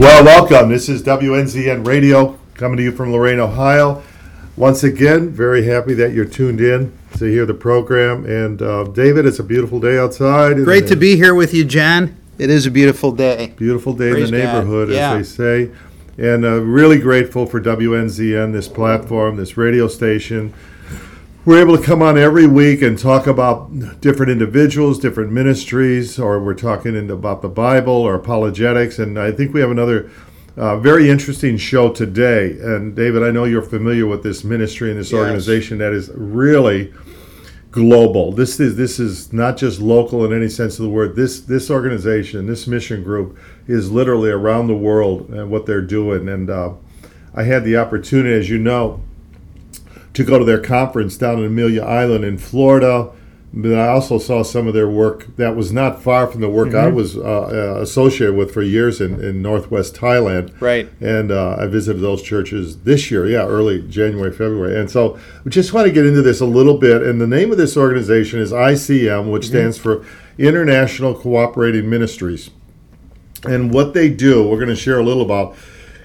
Well, welcome. This is WNZN Radio coming to you from Lorain, Ohio. Once again, very happy that you're tuned in to hear the program. And uh, David, it's a beautiful day outside. Great to be here with you, John. It is a beautiful day. Beautiful day Praise in the God. neighborhood, Yeah. as they say. And uh, really grateful for WNZN, this platform, this radio station. We're able to come on every week and talk about different individuals, different ministries, or we're talking in- about the Bible or apologetics. And I think we have another uh, very interesting show today. And David, I know you're familiar with this ministry and this Yes. organization that is really global. This is this is not just local in any sense of the word. This this organization, this mission group, is literally around the world and what they're doing. And uh, I had the opportunity, as you know, to go to their conference down in Amelia Island in Florida. But I also saw some of their work that was not far from the work I was uh, uh, associated with for years in, in Northwest Thailand. Right. And uh, I visited those churches this year, yeah, early January, February. And so we just want to get into this a little bit. And the name of this organization is ICM, which stands for International Cooperating Ministries. And what they do, we're going to share a little about,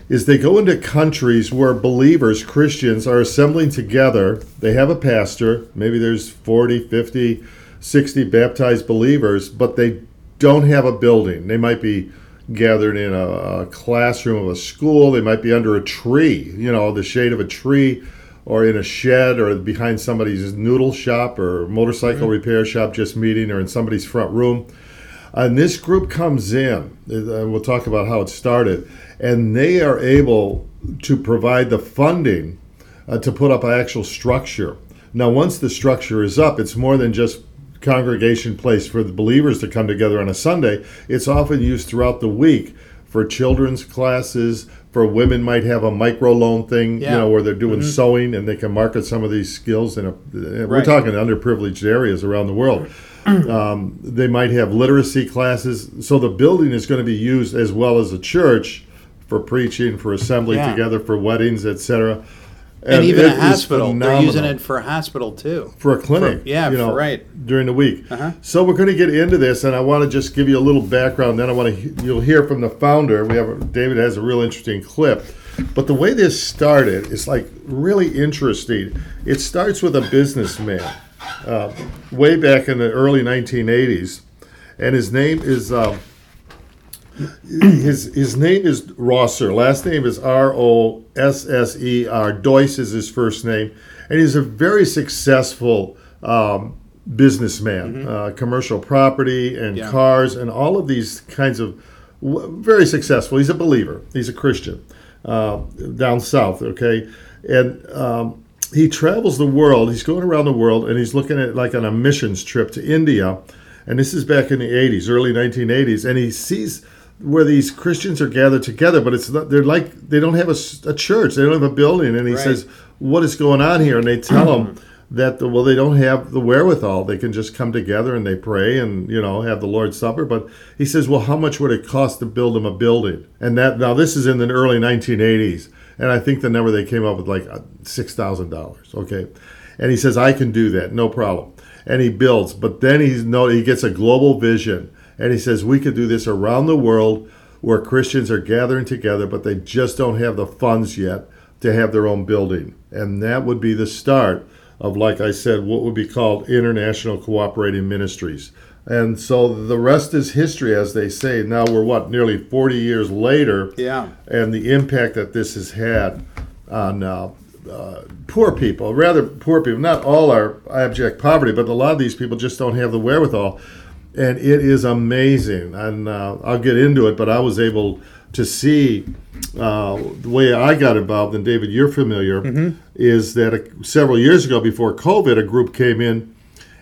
is they go into countries where believers, Christians, are assembling together. They have a pastor, maybe there's 40, 50, 60 baptized believers, but they don't have a building. They might be gathered in a, a classroom of a school, they might be under a tree, you know, the shade of a tree, or in a shed, or behind somebody's noodle shop or motorcycle mm-hmm. repair shop just meeting, or in somebody's front room. And this group comes in, and we'll talk about how it started, and they are able to provide the funding uh, to put up an actual structure. Now, once the structure is up, it's more than just congregation place for the believers to come together on a Sunday. It's often used throughout the week for children's classes. For women, might have a micro loan thing, you know, where they're doing mm-hmm. sewing and they can market some of these skills. In a, uh, we're talking underprivileged areas around the world. Um, they might have literacy classes. So the building is going to be used as well as a church for preaching, for assembly Yeah. together, for weddings, etc. And, even a hospital. They're using it for a hospital too. for a clinic. For- yeah, you know, for- right. during the week. Uh-huh. So we're going to get into this, and I want to just give you a little background. Then I want to you'll hear from the founder. We have a, David has a real interesting clip, but the way this started is like really interesting. It starts with a businessman uh, way back in the early 1980s, and his name is. Um, his his name is Rosser. Last name is R O S S E R. Dois is his first name, and he's a very successful um, businessman. Uh, commercial property and Yeah. cars and all of these kinds of very successful. He's a believer. He's a Christian uh, down south. Okay, and um, he travels the world. He's going around the world, and he's looking at like on a missions trip to India. And this is back in the 80s, early 1980s, and he sees where these Christians are gathered together, but it's not, they're like they don't have a church, they don't have a building, and he Right. says, "What is going on here?" And they tell him that well, they don't have the wherewithal. They can just come together and they pray and you know have the Lord's Supper. But he says, "Well, how much would it cost to build them a building?" And that now this is in the early 1980s, and I think the number they came up with like uh, six thousand dollars. Okay, and he says, "I can do that, no problem." And he builds, but then he's no, he gets a global vision, and he says, "We could do this around the world." Where Christians are gathering together, but they just don't have the funds yet to have their own building. And that would be the start of, like I said, what would be called international cooperating ministries. And so the rest is history, as they say. Now we're what, nearly 40 years later, Yeah. and the impact that this has had on uh, uh, poor people, rather poor people. Not all are abject poverty, but a lot of these people just don't have the wherewithal. And it is amazing. And uh, I'll get into it, but I was able to see uh, the way I got involved, and David, you're familiar, is that a, several years ago, before COVID, a group came in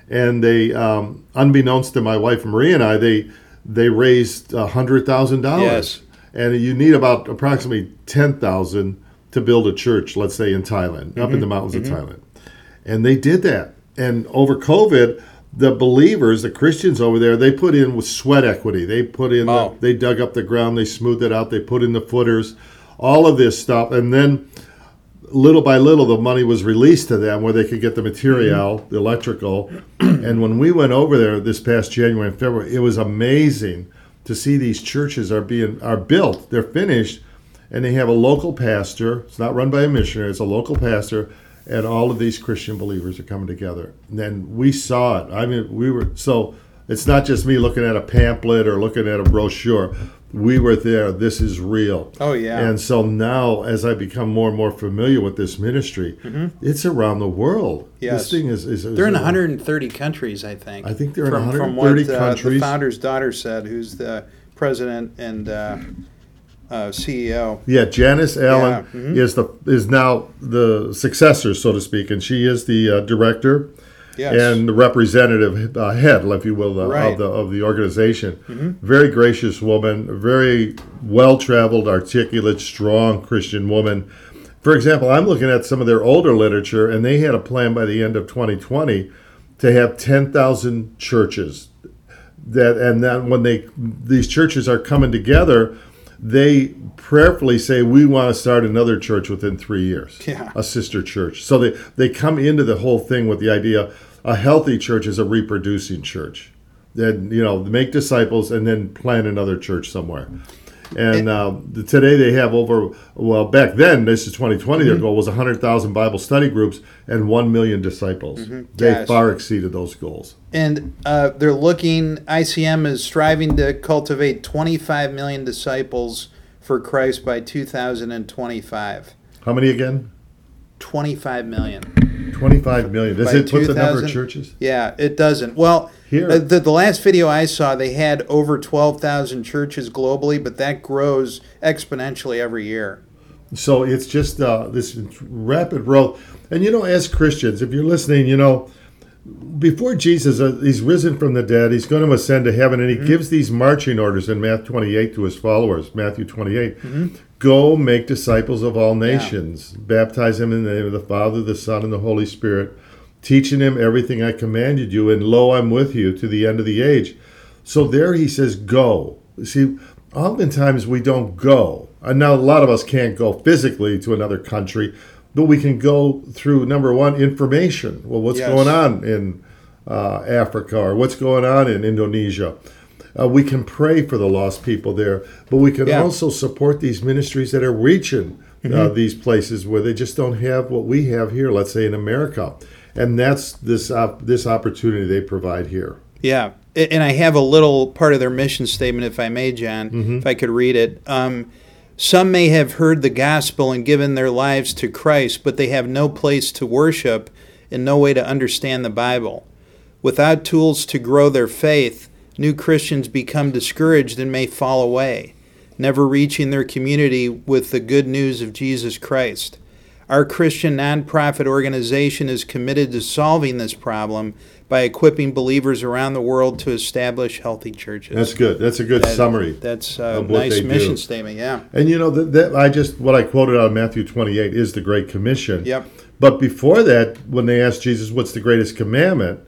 and they, um, unbeknownst to my wife Marie and I, they they raised a hundred thousand dollars, Yes. and you need about approximately ten thousand to build a church, let's say in Thailand, up in the mountains of Thailand, and they did that. And over COVID, the believers, the Christians over there, they put in with sweat equity. They put in, Wow. the, they dug up the ground, they smoothed it out, they put in the footers, all of this stuff, and then little by little the money was released to them where they could get the material mm-hmm. the electrical and when we went over there this past january and february it was amazing to see these churches are being are built, they're finished, and they have a local pastor. It's not run by a missionary; it's a local pastor, and all of these Christian believers are coming together. And then we saw it. I mean, we were so. It's not just me looking at a pamphlet or looking at a brochure. We were there. This is real. Oh, yeah. And so now, as I become more and more familiar with this ministry, it's around the world. Mm-hmm. Yes. This thing is. is, is They're in around- 130 countries, I think. I think they're in 130 from what, uh, the founder's daughter said, who's the president and uh, uh, CEO. Yeah, Janice Allen Yeah, mhm. is the is now the successor, so to speak, and she is the uh, director Yes. and the representative uh, head, if you will, the, Right. of the of the organization. Very gracious woman, very well traveled, articulate, strong Christian woman. For example, I'm looking at some of their older literature, and they had a plan by the end of 2020 to have 10,000 churches that and then when they these churches are coming together they prayerfully say we want to start another church within three years Yeah. a sister church so they they come into the whole thing with the idea a healthy church is a reproducing church then you know make disciples and then plant another church somewhere and uh, today they have over well back then this is 2020 Mm-hmm. their goal was 100000 bible study groups and 1 million disciples they Mm-hmm. Yes. far exceeded those goals And uh, they're looking, ICM is striving to cultivate 25 million disciples for Christ by 2025. how many again 25 million. 25 million. Does it put the number of churches? Yeah, it doesn't. Well, Here- the, the last video I saw, they had over 12,000 churches globally, but that grows exponentially every year. So it's just uh, this rapid growth. And you know, as Christians, if you're listening, you know, before Jesus, uh, he's risen from the dead, he's going to ascend to heaven, and he gives these marching orders in Matthew 28 to his followers. Matthew 28 Go make disciples of all nations, baptize them in the name of the Father, the Son, and the Holy Spirit, teaching them everything I commanded you, and lo, I'm with you to the end of the age. So there he says, Go. See, oftentimes we don't go. And now a lot of us can't go physically to another country, but we can go through number one, information. Well, what's Yes. going on in uh, Africa or what's going on in Indonesia? Uh, we can pray for the lost people there, but we can Yeah. also support these ministries that are reaching uh, Mm-hmm. these places where they just don't have what we have here. Let's say in America, and that's this op- this opportunity they provide here. Yeah, and I have a little part of their mission statement, if I may, John, Mm-hmm. if I could read it. Um, some may have heard the gospel and given their lives to Christ, but they have no place to worship and no way to understand the Bible. Without tools to grow their faith, new Christians become discouraged and may fall away, never reaching their community with the good news of Jesus Christ. Our Christian nonprofit organization is committed to solving this problem by equipping believers around the world to establish healthy churches. That's good. That's a good That- summary. That's a nice mission do. statement, yeah. And you know that, that I just what I quoted out of Matthew 28 is the Great Commission. Yep. But before that, when they asked Jesus, "What's the greatest commandment?"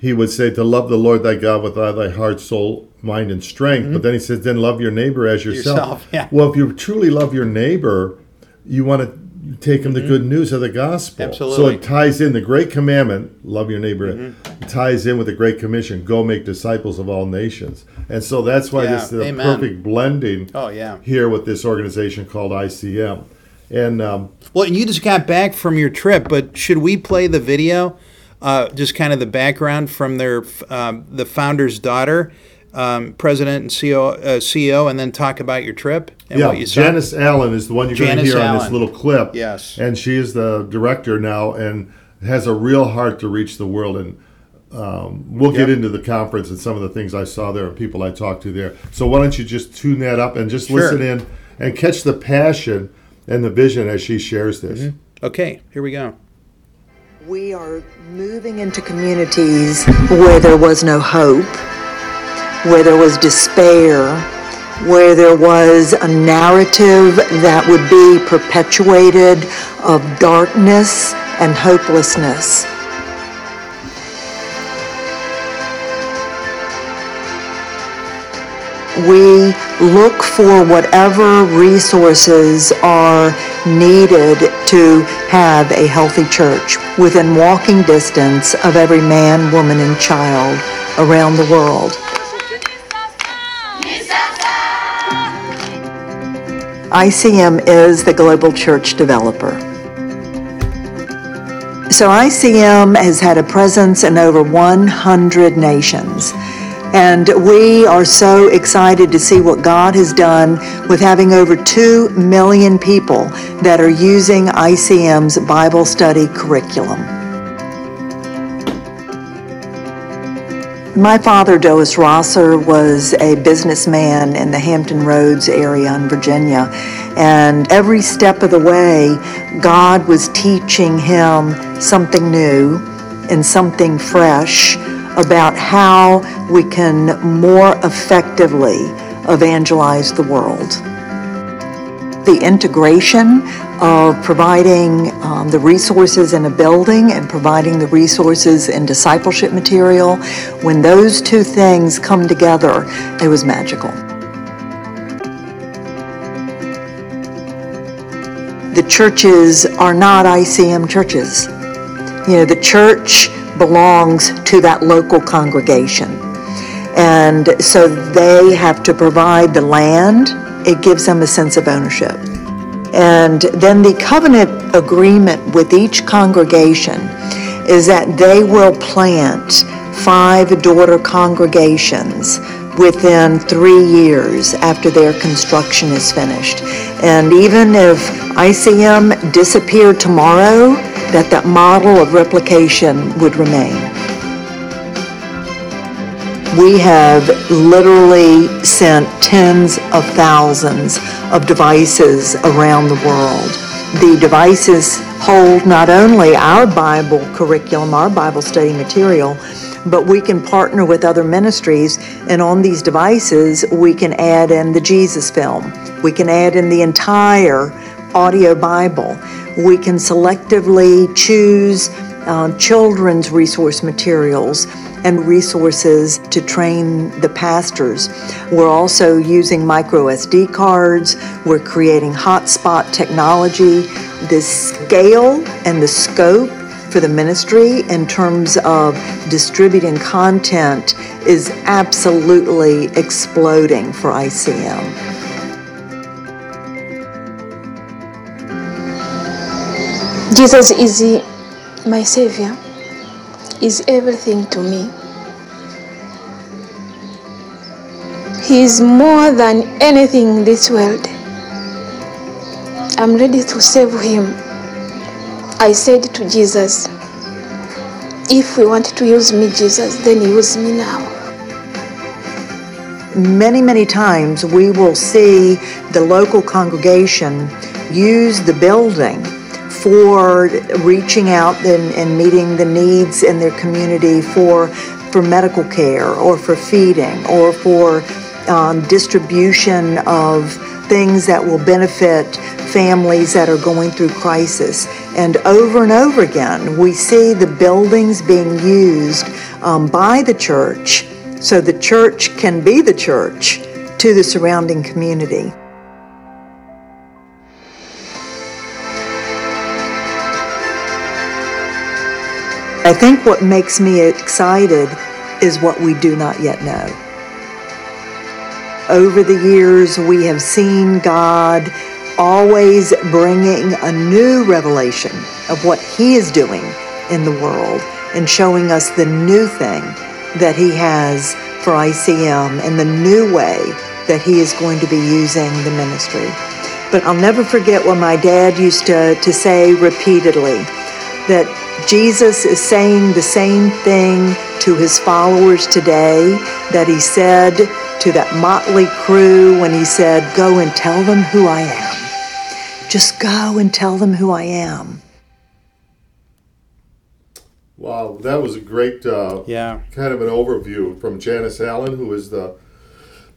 he would say, "To love the Lord thy God with all thy heart, soul, mind, and strength." But then he says, "Then love your neighbor as yourself." Mm-hmm. Yourself, yeah. Well, if you truly love your neighbor, you want to take him the good news of the gospel. Absolutely. So Mm-hmm. It ties in the great commandment, love your neighbor, Mm-hmm. ties in with the great commission, go make disciples of all nations. And so that's why Yeah, this is the amen. perfect blending Oh, yeah. here with this organization called ICM. And um, Well, and you just got back from your trip, but should we play the video? Uh, just kind of the background from their um, the founder's daughter, um, president and CEO, uh, CEO, and then talk about your trip and yeah, what you saw. Janice Allen is the one you're going to Janice hear on this little clip. Yes. And she is the director now and has a real heart to reach the world. And um, we'll get into the conference and some of the things I saw there and people I talked to there. So why don't you just tune that up and just Sure. listen in and catch the passion and the vision as she shares this. Mm-hmm. Okay, here we go. We are moving into communities where there was no hope, where there was despair, where there was a narrative that would be perpetuated of darkness and hopelessness. we look for whatever resources are needed to have a healthy church within walking distance of every man, woman, and child around the world. ICM is the global church developer. So ICM has had a presence in over 100 nations. And we are so excited to see what God has done with having over 2 million people that are using ICM's Bible study curriculum. My father, Dois Rosser, was a businessman in the Hampton Roads area in Virginia. And every step of the way, God was teaching him something new and something fresh about how we can more effectively evangelize the world the integration of providing um, the resources in a building and providing the resources in discipleship material, when those two things come together, it was magical. The churches are not ICM churches. You know, the church belongs to that local congregation. And so they have to provide the land it gives them a sense of ownership. And then the covenant agreement with each congregation is that they will plant five daughter congregations within three years after their construction is finished. And even if ICM disappeared tomorrow, that that model of replication would remain. We have literally sent tens of thousands of devices around the world. The devices hold not only our Bible curriculum, our Bible study material, but we can partner with other ministries, and on these devices, we can add in the Jesus film. We can add in the entire audio Bible. We can selectively choose uh, children's resource materials and resources to train the pastors. We're also using micro SD cards, we're creating hotspot technology. The scale and the scope for the ministry in terms of distributing content is absolutely exploding for ICM. Jesus is my Savior is everything to me. He is more than anything in this world. I'm ready to save him. I said to Jesus, if we want to use me, Jesus, then use me now. Many, many times we will see the local congregation use the building for reaching out and, and meeting the needs in their community for for medical care or for feeding or for um, distribution of things that will benefit families that are going through crisis. And over and over again, we see the buildings being used um, by the church so the church can be the church to the surrounding community. I think what makes me excited is what we do not yet know. Over the years, we have seen God always bringing a new revelation of what He is doing in the world and showing us the new thing that He has for ICM and the new way that He is going to be using the ministry. But I'll never forget what my dad used to, to say repeatedly that Jesus is saying the same thing to his followers today that he said to that motley crew when he said, Go and tell them who I am. Just go and tell them who I am. Wow, that was a great uh, yeah. kind of an overview from Janice Allen, who is the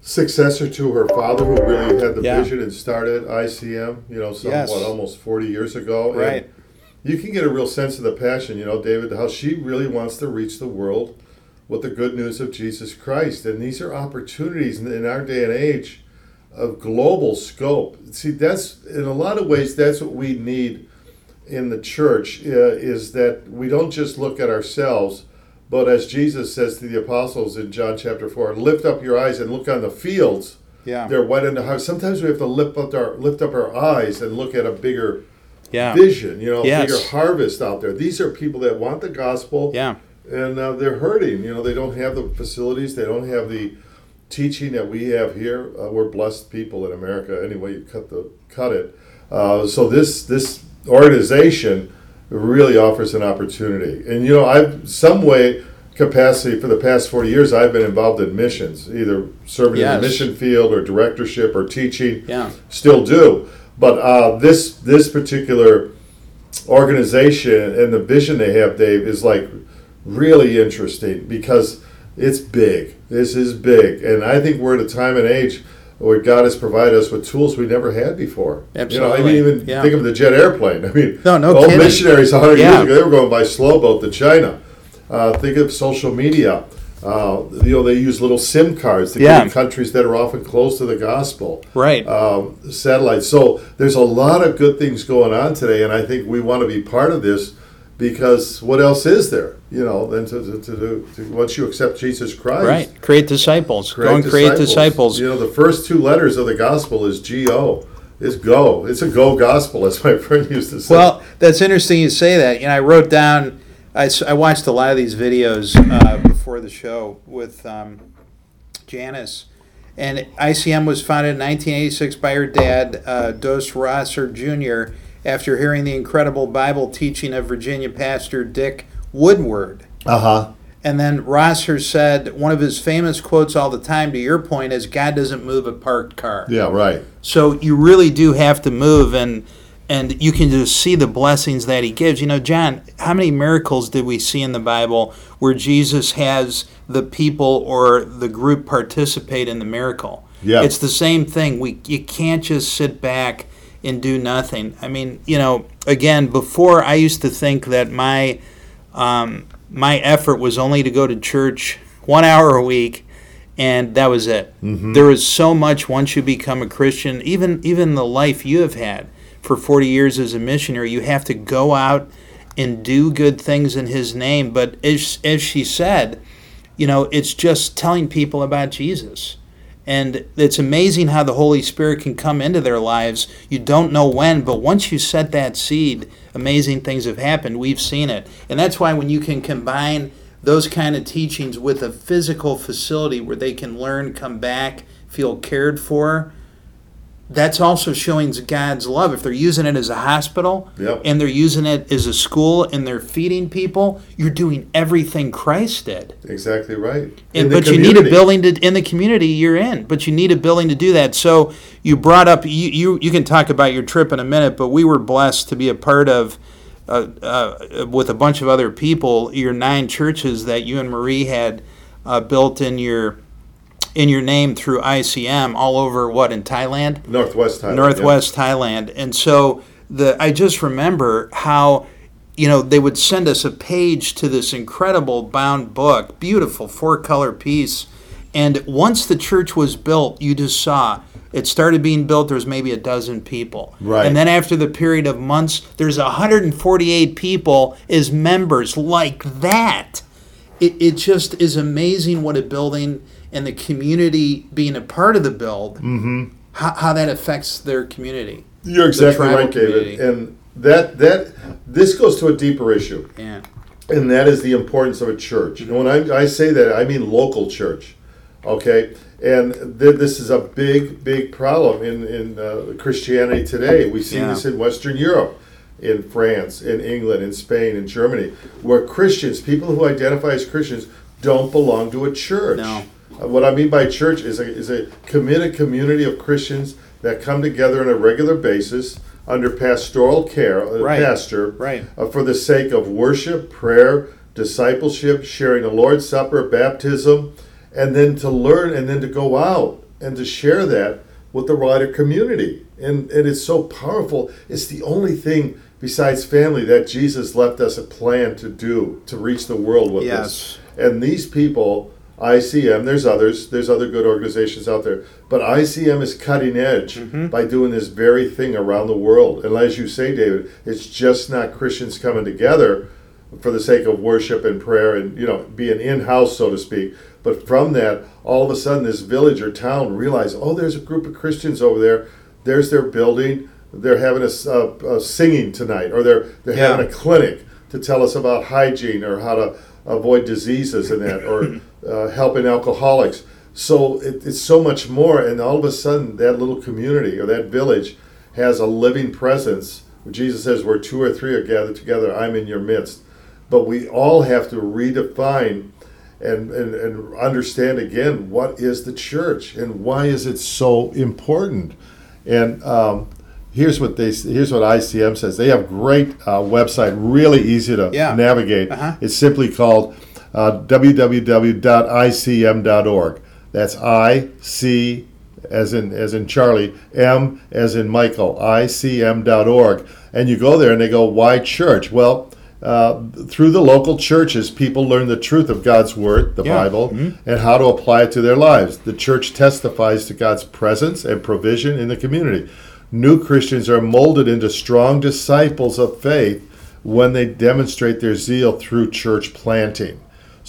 successor to her father, who really had the Yeah. vision and started ICM, you know, somewhat Yes. almost 40 years ago. And Right. You can get a real sense of the passion, you know, David, how she really wants to reach the world with the good news of Jesus Christ. And these are opportunities in, in our day and age of global scope. See, that's in a lot of ways, that's what we need in the church uh, is that we don't just look at ourselves, but as Jesus says to the apostles in John chapter 4, lift up your eyes and look on the fields Yeah. They're wet in the heart. Sometimes we have to lift up our lift up our eyes and look at a bigger Yeah. vision. You know, Yes. bigger harvest out there. These are people that want the gospel. Yeah. And uh, they're hurting. You know, they don't have the facilities. They don't have the teaching that we have here. Uh, we're blessed people in America. Anyway, you cut the cut it. Uh, so this this organization really offers an opportunity. And you know, I've some way capacity for the past 40 years I've been involved in missions, either serving in the mission field or directorship or teaching. Yeah. Still do. But uh, this this particular organization and the vision they have, Dave, is like really interesting because it's big. This is big, and I think we're at a time and age where God has provided us with tools we never had before. Absolutely. You know, I mean, even Yeah. think of the jet airplane. I mean, No, no old kidding. missionaries 100 Yeah. years ago, they were going by slow boat to China. Uh, think of social media. Uh, you know, they use little SIM cards to Yeah. get in countries that are often close to the gospel Right. um, satellites. So there's a lot of good things going on today, and I think we want to be part of this because what else is there? You know, than to, to, to, do- to once you accept Jesus Christ, Right. Create disciples. Go and create disciples. You know, the first two letters of the gospel is G O. It's go. It's a go gospel, as my friend used to say. Well, that's interesting you say that. You know, I wrote down, I, I watched a lot of these videos uh, before the show with um, Janice. And ICM was founded in 1986 by her dad, uh, Dois Rosser Jr., after hearing the incredible Bible teaching of Virginia pastor Dick Woodward. uh huh. And then Rosser said one of his famous quotes all the time, to your point, is God doesn't move a parked car. Yeah, right. So you really do have to move and and you can just see the blessings that he gives. You know, John, how many miracles did we see in the Bible where Jesus has the people or the group participate in the miracle? Yeah. It's the same thing. We you can't just sit back and do nothing. I mean, you know, again, before I used to think that my um, my effort was only to go to church one hour a week and that was it. There is so much once you become a Christian, even even the life you have had for 40 years as a missionary, you have to go out and do good things in his name, but as as she said, you know, it's just telling people about Jesus. And it's amazing how the Holy Spirit can come into their lives. You don't know when, but once you set that seed, amazing things have happened. We've seen it. And that's why when you can combine those kind of teachings with a physical facility where they can learn, come back, feel cared for, that's also showing God's love. If they're using it as a hospital Yep. and they're using it as a school and they're feeding people, you're doing everything Christ did. Exactly right. And, but you need a building to in the community you're in. But you need a building to do that. So you brought up you you, you can talk about your trip in a minute. But we were blessed to be a part of. Uh, uh, with a bunch of other people, your nine churches that you and Marie had uh, built in your in your name through ICM all over what in Thailand, Northwest Thailand. Northwest Thailand, and so the I just remember how you know they would send us a page to this incredible bound book, beautiful four color piece, and once the church was built, you just saw it started being built. There was maybe a dozen people, Right. And then after the period of months, there's 148 people as members like that. It, it just is amazing what a building and the community being a part of the build, how, how that affects their community. You're exactly right, David. community. And that that this goes to a deeper issue. Yeah. and that is the importance of a church. And when I, I say that, I mean local church. Okay, and th- this is a big, big problem in in uh, Christianity today. We see Yeah. this in Western Europe, in France, in England, in Spain, in Germany, where Christians, people who identify as Christians, don't belong to a church. No. Uh, What I mean by church is a, is a committed community of Christians that come together on a regular basis under pastoral care, a Right. pastor, Right. uh, for the sake of worship, prayer, discipleship, sharing the Lord's Supper, baptism, and then to learn and then to go out and to share that with the wider community. And it is so powerful. It's the only thing besides family that Jesus left us a plan to do to reach the world with Yes. this. And these people, ICM, there's others, there's other good organizations out there, but ICM is cutting edge mm-hmm. by doing this very thing around the world. And as you say, David, it's just not Christians coming together, for the sake of worship and prayer and you know being in house, so to speak. But from that, all of a sudden, this village or town realize, oh, there's a group of Christians over there. There's their building. They're having a, a, a singing tonight, or they're they're Yeah. having a clinic to tell us about hygiene or how to avoid diseases and that, or uh, helping alcoholics. So it, it's so much more, and all of a sudden, that little community or that village has a living presence. Jesus says, "Where two or three are gathered together, I'm in your midst." But we all have to redefine and, and, and understand again what is the church and why is it so important. And um, here's what they here's what ICM says. They have great uh, website, really easy to Yeah. navigate. Uh-huh. It's simply called uh, www.icm.org. That's I C as in as in Charlie, M as in Michael, ICM.org. And you go there and they go, why church? Well, uh, through the local churches, people learn the truth of God's Word, the Yeah. Bible, and how to apply it to their lives. The church testifies to God's presence and provision in the community. New Christians are molded into strong disciples of faith when they demonstrate their zeal through church planting.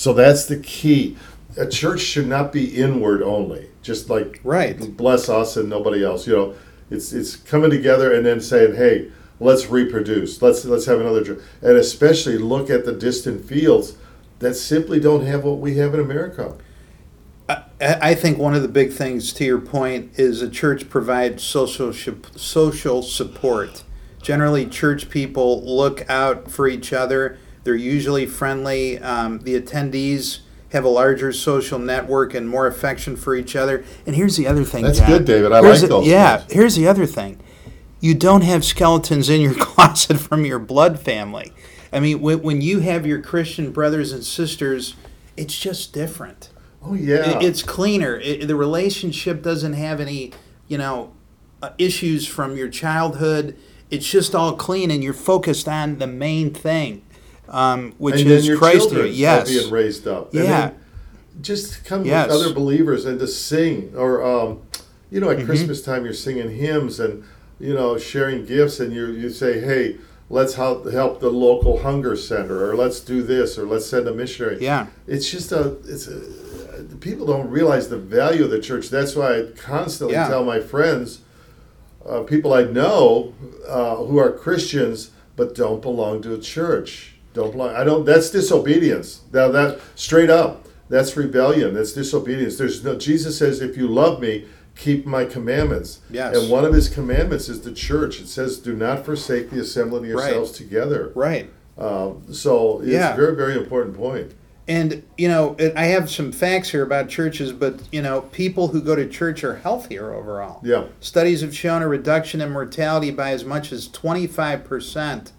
So that's the key. A church should not be inward only, just like Right. bless us and nobody else. You know, it's it's coming together and then saying, "Hey, let's reproduce. Let's let's have another." church." And especially look at the distant fields that simply don't have what we have in America. I I think one of the big things, to your point, is a church provides social social support. Generally, church people look out for each other. They're usually friendly. Um, the attendees have a larger social network and more affection for each other. And here's the other thing. That's John. good, David. I Here's like those Yeah. things. Here's the other thing. You don't have skeletons in your closet from your blood family. I mean, when, when you have your Christian brothers and sisters, it's just different. Oh yeah, It- It's cleaner. It, the relationship doesn't have any, you know, uh, issues from your childhood. It's just all clean, and you're focused on the main thing, um, which and is Christ. Yes. being raised up. And Yeah. just come Yes. with other believers and to sing, or um, you know, at Mm-hmm. Christmas time you're singing hymns and you know sharing gifts, and you you say, hey. Let's help help the local hunger center, or let's do this, or let's send a missionary. Yeah. it's just a it's a, people don't realize the value of the church. That's why I constantly Yeah. tell my friends, uh, people I know uh, who are Christians but don't belong to a church. Don't belong. I don't. That's disobedience. Now that straight up, that's rebellion. That's disobedience. There's no. Jesus says, "If you love me, keep my commandments." Yes. And one of his commandments is the church. It says, "Do not forsake the assembling of Right. yourselves together." Right. Um, so it's Yeah. a very, very important point. And you know, it- I have some facts here about churches, but you know, people who go to church are healthier overall. Yeah. Studies have shown a reduction in mortality by as much as 25%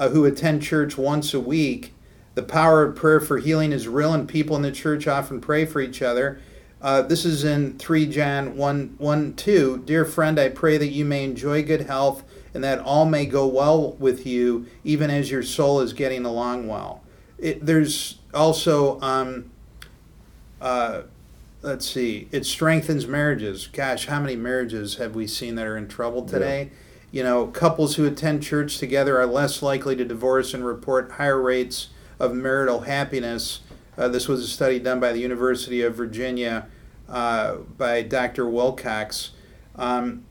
uh, who attend church once a week. The power of prayer for healing is real, and people in the church often pray for each other. Uh, this is in 3 John 1, 1 2. Dear friend, I pray that you may enjoy good health and that all may go well with you, even as your soul is getting along well. It, there's also um, uh, let's see it strengthens marriages gosh how many marriages have we seen that are in trouble today you know couples who attend church together are less likely to divorce and report higher rates of marital happiness. Uh, this was a study done by the university of virginia uh, by dr wilcox. Um,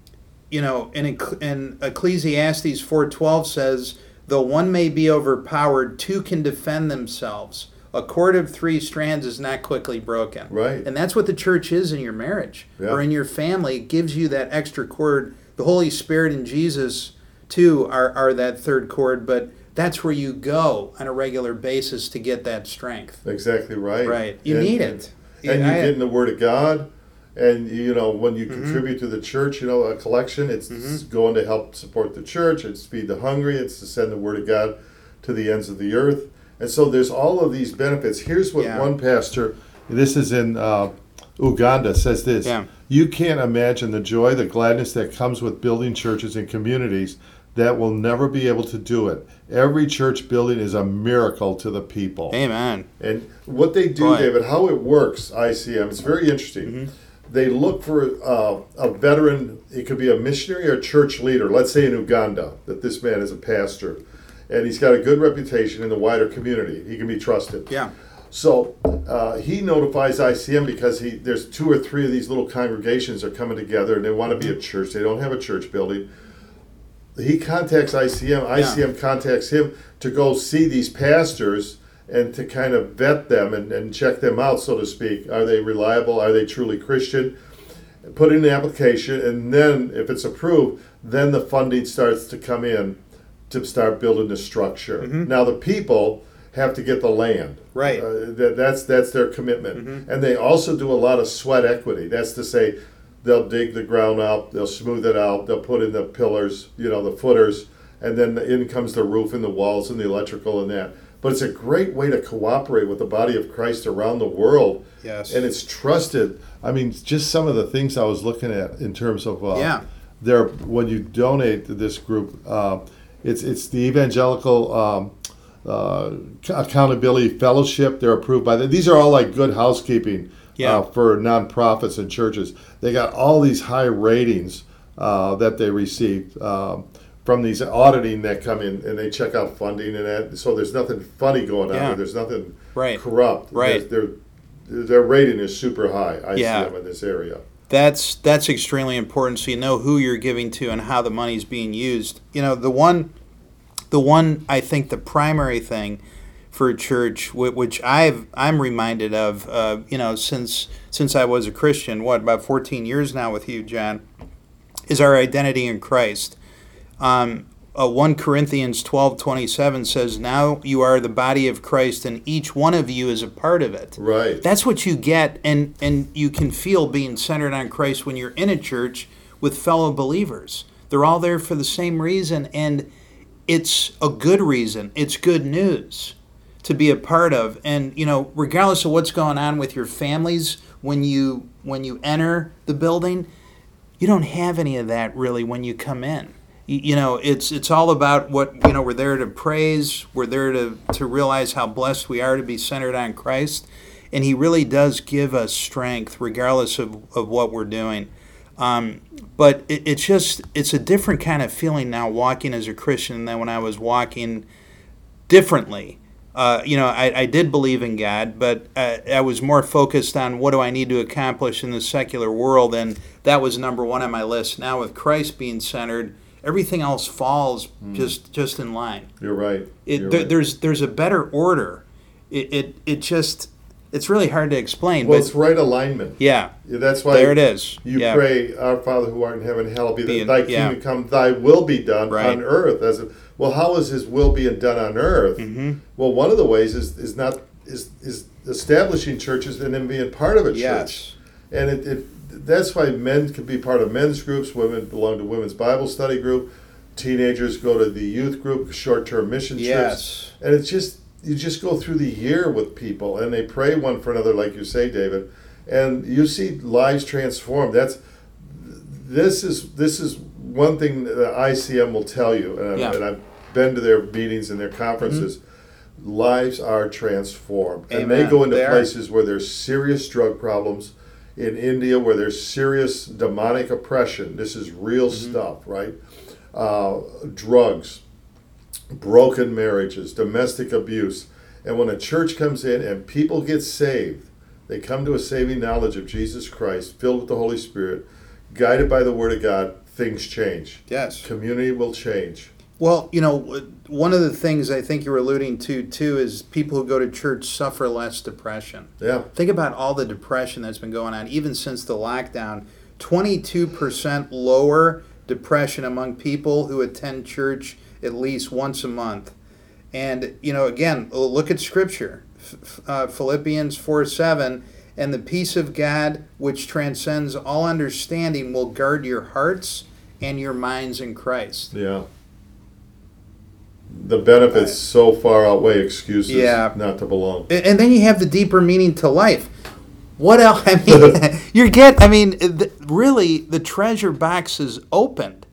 you know in, in ecclesiastes 4.12 says though one may be overpowered two can defend themselves. A cord of three strands is not quickly broken. Right. and that's what the church is in your marriage Yeah. or in your family. It gives you that extra cord the holy spirit and jesus too are, are that third cord but that's where you go on a regular basis to get that strength Exactly right. Right. You And- need and- it. And I- you get in the Word of God, and you know when you Mm-hmm. contribute to the church, you know a collection. It's, it's going to help support the church. It's feed the hungry. It's to send the Word of God to the ends of the earth. And so there's all of these benefits. Here's what Yeah. one pastor. This is in uh, Uganda. Says this. Yeah. You can't imagine the joy, the gladness that comes with building churches and communities that will never be able to do it. Every church building is a miracle to the people. amen And what they do, Boy. David, how it works, ICM, it's very interesting. They look for uh, a veteran, it could be a missionary or a church leader, let's say in Uganda, that this man is a pastor. and he's got a good reputation in the wider community. He can be trusted. Yeah. So uh, he notifies ICM because he there's two or three of these little congregations are coming together and they want to be a church. They don't have a church building. He contacts ICM. ICM contacts him to go see these pastors and to kind of vet them and, and check them out, so to speak. Are they reliable? Are they truly Christian? Put in the application, and then if it's approved, then the funding starts to come in to start building the structure. Now the people have to get the land. Right. Uh, that, that's that's their commitment, and they also do a lot of sweat equity. That's to say, they'll dig the ground out, they'll smooth it out, they'll put in the pillars, you know, the footers, and then in comes the roof and the walls and the electrical and that. But it's a great way to cooperate with the body of Christ around the world. Yes. And it's trusted. I mean, just some of the things I was looking at in terms of uh, Yeah. there when you donate to this group, uh, it's it's the Evangelical um, uh, Accountability Fellowship. They're approved by the, these are all like good housekeeping Yeah. uh, for nonprofits and churches. They got all these high ratings uh, that they received um, from these auditing that come in and they check out funding and that. So there's nothing funny going on. Yeah. There. There's nothing Right. corrupt. Right. Their, their their rating is super high. I Yeah. see them in this area. That's that's extremely important. So you know who you're giving to and how the money's being used. You know the one, the one I think the primary thing for a church, which I've I'm reminded of, uh, you know, since since I was a Christian, what about 14 years now with you, John, is our identity in Christ. Um, uh, 1 Corinthians 12 27 says, Now you are the body of Christ, and each one of you is a part of it. Right. That's what you get, and, and you can feel being centered on Christ when you're in a church with fellow believers. They're all there for the same reason, and it's a good reason. It's good news to be a part of. And you know, regardless of what's going on with your families when you when you enter the building, you don't have any of that really when you come in. You, you know, it's it's all about what you know. We're there to praise. We're there to to realize how blessed we are to be centered on Christ, and He really does give us strength regardless of of what we're doing. Um, but it, it's just it's a different kind of feeling now walking as a Christian than when I was walking differently. Uh, you know, I, I did believe in God, but uh, I was more focused on what do I need to accomplish in the secular world, and that was number one on my list. Now, with Christ being centered, everything else falls just just in line. You're right. It, You're there, right. There's there's a better order. It, it it just it's really hard to explain. well, but it's right alignment. yeah, Yeah, That's why there it is. You yeah. pray, Our Father who art in heaven, hallowed be, Be thy, in- thy yeah. kingdom come, thy will be done Right. on earth. As a, well, how is His will being done on earth? Mm-hmm. Well, one of the ways is is not is is establishing churches and then being part of a church. Yes. And it, it that's why men can be part of men's groups. Women belong to women's Bible study group. Teenagers go to the youth group, short-term mission trips. And it's just you just go through the year with people and they pray one for another, like you say, David, and you see lives transformed. That's this is this is one thing that ICM will tell you, and, I've- Yeah. and I've been to their meetings and their conferences. Lives are transformed, and they go into They places where there's serious drug problems. In India, where there's serious demonic oppression, this is real Mm-hmm. stuff, right? Uh, drugs, broken marriages, domestic abuse. And when a church comes in and people get saved, they come to a saving knowledge of Jesus Christ, filled with the Holy Spirit, guided by the Word of God, things change. Yes. Community will change. Well, you know, one of the things I think you're alluding to too is people who go to church suffer less depression. Yeah. Think about all the depression that's been going on, even since the lockdown. 22% lower depression among people who attend church at least once a month. And, you know, again, look at Scripture uh, Philippians 4 7. And the peace of God, which transcends all understanding, will guard your hearts and your minds in Christ. Yeah. The benefits so far outweigh excuses Yeah. not to belong. And and then you have the deeper meaning to life. What else? I mean, you get. I mean, the, really, the treasure box is opened.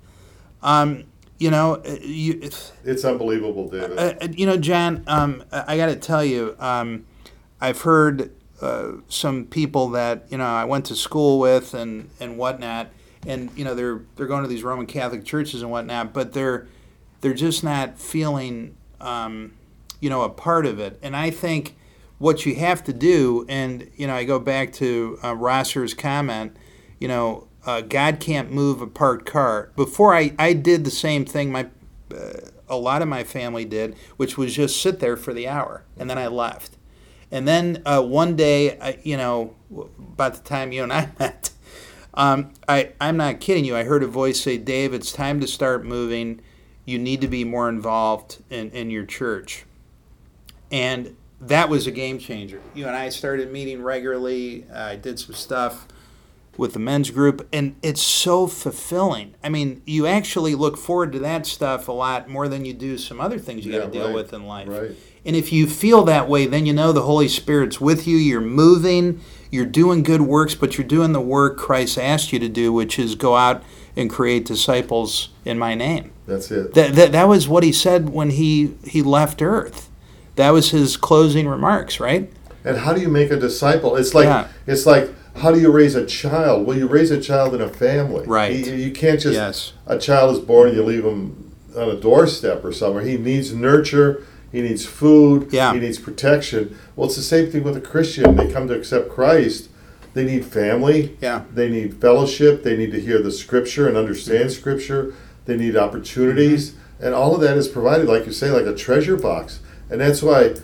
Um, you know, uh, you, It's unbelievable, David. uh, uh, you know, Jan, Um, I I got to tell you, um, I've heard uh, some people that you know I went to school with and and whatnot, and you know they're they're going to these Roman Catholic churches and whatnot, but they're they're just not feeling um, you know, a part of it. And I think what you have to do, and you know, I go back to uh, Rosser's comment. You know, uh, God can't move a parked car. Before I, I did the same thing. My uh, a lot of my family did, which was just sit there for the hour, and then I left. And then uh, one day, I, you know, about the time you and I met, um, I, I'm not kidding you. I heard a voice say, Dave, it's time to start moving. You need to be more involved in, in your church. And that was a game changer. You and I started meeting regularly. I did some stuff with the men's group, and it's so fulfilling. I mean, you actually look forward to that stuff a lot more than you do some other things you Yeah, got to deal right, with in life. right. And if you feel that way, then you know the Holy Spirit's with you. You're moving, you're doing good works, but you're doing the work Christ asked you to do, which is go out and create disciples in my name. That's it. That, that, that was what he said when he, he left earth. That was his closing remarks, right? And how do you make a disciple? It's like Yeah. it's like how do you raise a child? Well, you raise a child in a family. Right. You, you can't just Yes. a child is born and you leave him on a doorstep or somewhere. He needs nurture. He needs food. Yeah. He needs protection. Well, it's the same thing with a Christian. They come to accept Christ. They need family. Yeah. They need fellowship. They need to hear the Scripture and understand Mm-hmm. Scripture. They need opportunities, and all of that is provided, like you say, like a treasure box. And that's why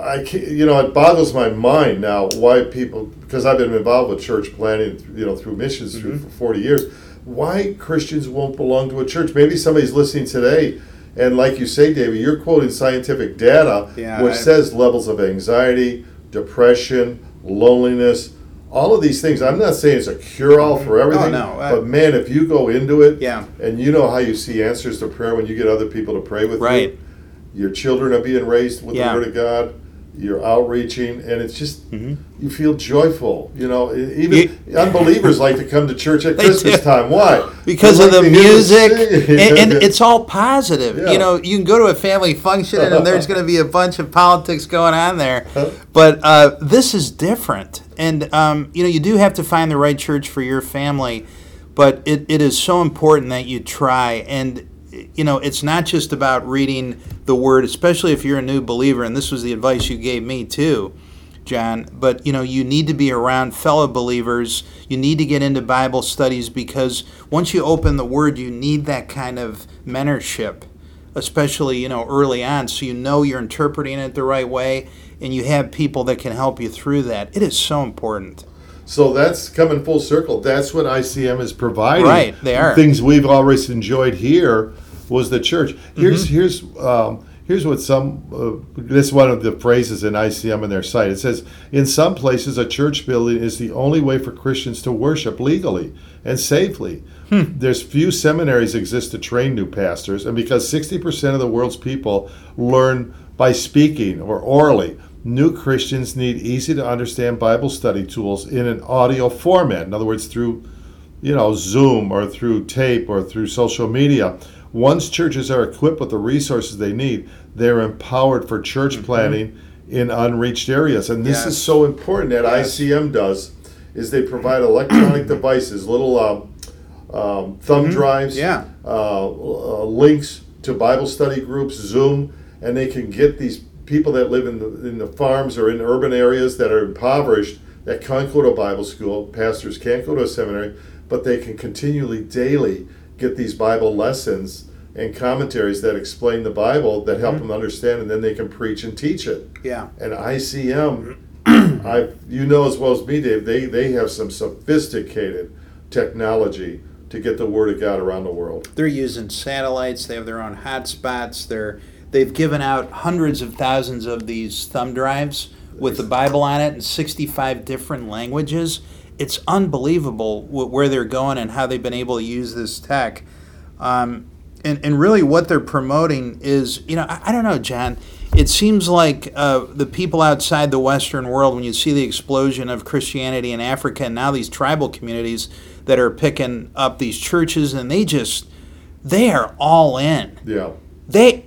I can't, you know, it boggles my mind now why people, because I've been involved with church planting, you know, through missions Mm-hmm. for 40 years, why Christians won't belong to a church. Maybe somebody's listening today, and like you say, David, you're quoting scientific data, Yeah, which I- says levels of anxiety, depression, loneliness, all of these things. I'm not saying it's a cure all for everything, no, I- but man, if you go into it, Yeah. and you know how you see answers to prayer when you get other people to pray with Right. you, your children are being raised with Yeah. the Word of God. You're outreaching, and it's just Mm-hmm. you feel joyful. You know, even unbelievers like to come to church at Christmas do. time. Why? because They of the like music and, and it's all positive Yeah. you know you can go to a family function and there's going to be a bunch of politics going on there but uh, this is different and um, you know you do have to find the right church for your family but it, it is so important that you try and you know it's not just about reading the word especially if you're a new believer and this was the advice you gave me too John, but you know, you need to be around fellow believers. You need to get into Bible studies because once you open the Word, you need that kind of mentorship, especially you know early on, so you know you're interpreting it the right way, and you have people that can help you through that. It is so important. So that's coming full circle. That's what ICM is providing. Right, they are. Things we've always enjoyed here was the church. Here's Mm-hmm. here's um, here's what some uh, this one of the phrases in ICM in their site. It says in some places a church building is the only way for Christians to worship legally and safely. Hmm. There's few seminaries exist to train new pastors, and because 60% of the world's people learn by speaking or orally, new Christians need easy to understand Bible study tools in an audio format. In other words, through you know, Zoom or through tape or through social media. Once churches are equipped with the resources they need, they're empowered for church planting in unreached areas. And this Yes. is so important that Yes. ICM does is they provide electronic devices, little um, um, thumb drives, Yeah. uh, uh, links to Bible study groups, Zoom, and they can get these people that live in the, in the farms or in urban areas that are impoverished that can't go to Bible school. Pastors can't go to a seminary, but they can continually, daily get these Bible lessons and commentaries that explain the Bible that help mm-hmm. them understand, and then they can preach and teach it. Yeah. And ICM, I you know as well as me, Dave, they they have some sophisticated technology to get the word of God around the world. They're using satellites. They have their own hotspots. They're they've given out hundreds of thousands of these thumb drives with the Bible on it in 65 different languages. It's unbelievable where they're going and how they've been able to use this tech. Um, and, and really, what they're promoting is, you know, I, I don't know, John. It seems like uh, the people outside the Western world, when you see the explosion of Christianity in Africa and now these tribal communities that are picking up these churches, and they just, they are all in. Yeah. They,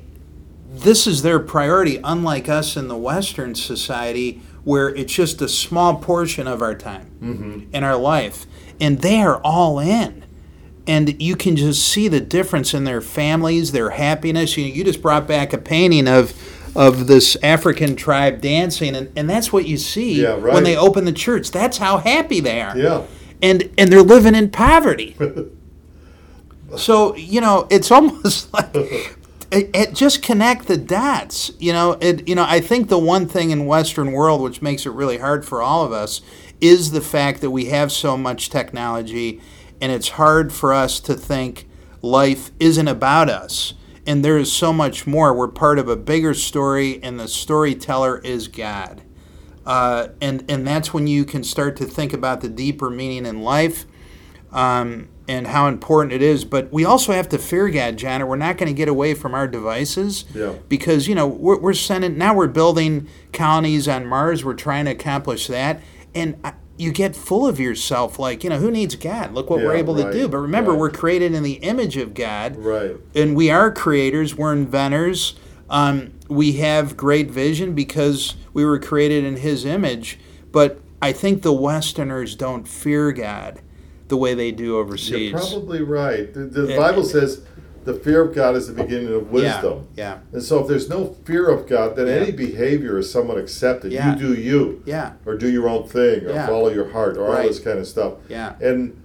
this is their priority, unlike us in the Western society where it's just a small portion of our time in our life. And they are all in and you can just see the difference in their families, their happiness. You, you just brought back a painting of of this African tribe dancing, and, and that's what you see Yeah, right. when they open the church. That's how happy they are. Yeah. And and they're living in poverty. so you know, it's almost like it, it just connect the dots. You know, it. You know, I think the one thing in Western world which makes it really hard for all of us is the fact that we have so much technology, and it's hard for us to think life isn't about us. And there is so much more. We're part of a bigger story, and the storyteller is God. Uh, and and that's when you can start to think about the deeper meaning in life um, and how important it is. But we also have to fear God, John, or we're not going to get away from our devices. Yeah. Because you know we're, we're sending now we're building colonies on Mars. We're trying to accomplish that, and I- you get full of yourself. Like you know who needs God? Look what we're Yeah, able to do. But remember, right. we're created in the image of God Right. and we are creators. We're inventors. Um, we have great vision because we were created in His image. But I think the Westerners don't fear God the way they do overseas. You're probably right. The, the Yeah. Bible says the fear of God is the beginning of wisdom. Yeah, yeah. And so if there's no fear of God, then Yeah. any behavior is somewhat accepted. Yeah. You do you. yeah, Or do your own thing, or Yeah. follow your heart, or all this kind of stuff. yeah, And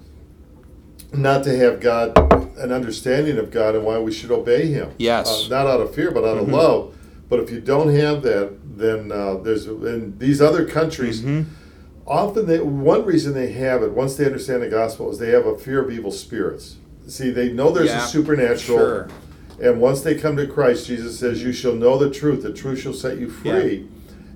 not to have God, an understanding of God and why we should obey Him. Yes. Mm-hmm. Uh, not out of fear, but out of love. But if you don't have that, then uh, there's in these other countries. Mm-hmm. Often, they, one reason they have it, once they understand the gospel, is they have a fear of evil spirits. See, they know there's Yeah. a supernatural, Sure. and once they come to Christ, Jesus says, "You shall know the truth. The truth shall set you free."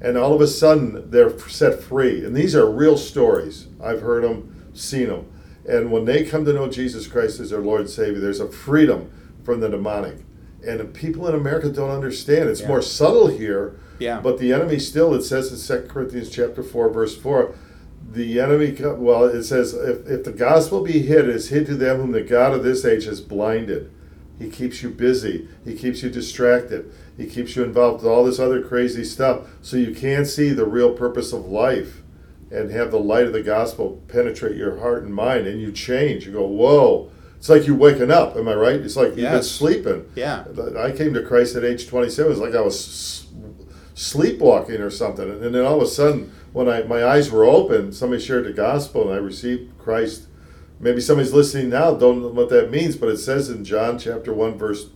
And all of a sudden, they're set free. And these are real stories. I've heard them, seen them. And when they come to know Jesus Christ as their Lord and Savior, there's a freedom from the demonic. And the people in America don't understand. It's Yeah. more subtle here. Yeah. But the enemy still, it says in 2 Corinthians chapter 4, verse 4, the enemy, well, it says, if, if the gospel be hid, it is hid to them whom the God of this age has blinded. He keeps you busy. He keeps you distracted. He keeps you involved with all this other crazy stuff so you can't see the real purpose of life and have the light of the gospel penetrate your heart and mind and you change. You go, whoa. It's like you're waking up. Am I right? It's like you've been sleeping. yeah, I came to Christ at age 27. It's like I was sleepwalking or something. And then all of a sudden, when I my eyes were open, somebody shared the gospel and I received Christ. Maybe somebody's listening now don't know what that means, but it says in John chapter 1, verse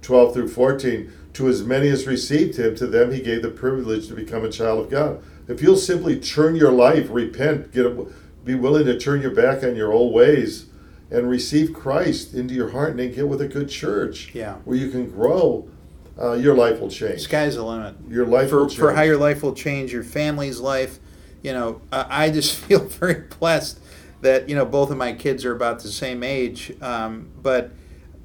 12 through 14, to as many as received him, to them he gave the privilege to become a child of God. If you'll simply turn your life, repent, get a, be willing to turn your back on your old ways, and receive Christ into your heart, and then get with a good church Yeah. where you can grow, uh, your life will change. sky's the limit. Your life for, will change. for how your life will change, your family's life. You know, I, I just feel very blessed that you know both of my kids are about the same age. Um, but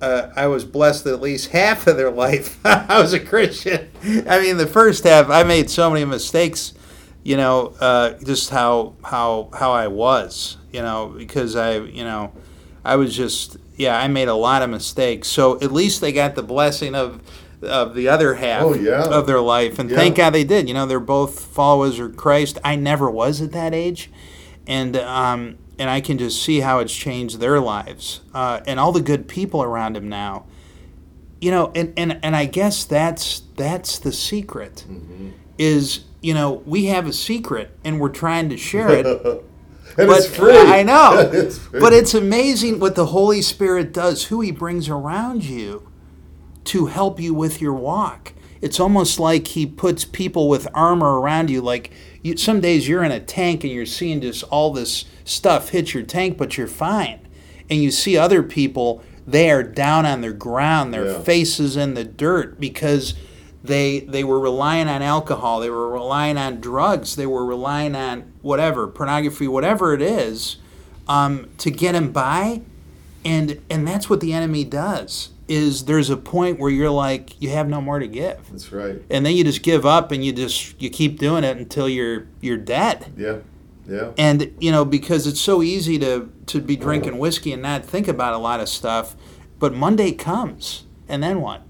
uh, I was blessed that at least half of their life I was a Christian. I mean, the first half I made so many mistakes. You know, uh, just how how how I was. You know, because I you know I was just yeah I made a lot of mistakes. So at least they got the blessing of of the other half Oh, yeah. of their life, and Yeah. thank God they did. You know, they're both followers of Christ. I never was at that age, and um, and I can just see how it's changed their lives uh, and all the good people around him now. You know, and, and, and I guess that's that's the secret Mm-hmm. is you know we have a secret and we're trying to share it and but it's free. I know. It's free. but it's amazing what the Holy Spirit does, who He brings around you to help you with your walk. It's almost like He puts people with armor around you. Like you, some days you're in a tank and you're seeing just all this stuff hit your tank, but you're fine. And you see other people, they are down on their ground, their Yeah. faces in the dirt because they they were relying on alcohol, they were relying on drugs, they were relying on whatever pornography, whatever it is, um, to get him by, and and that's what the enemy does. Is there's a point where you're like you have no more to give, That's right. and then you just give up and you just you keep doing it until you're you're dead. Yeah. Yeah. And you know because it's so easy to to be drinking whiskey and not think about a lot of stuff, but Monday comes and then what?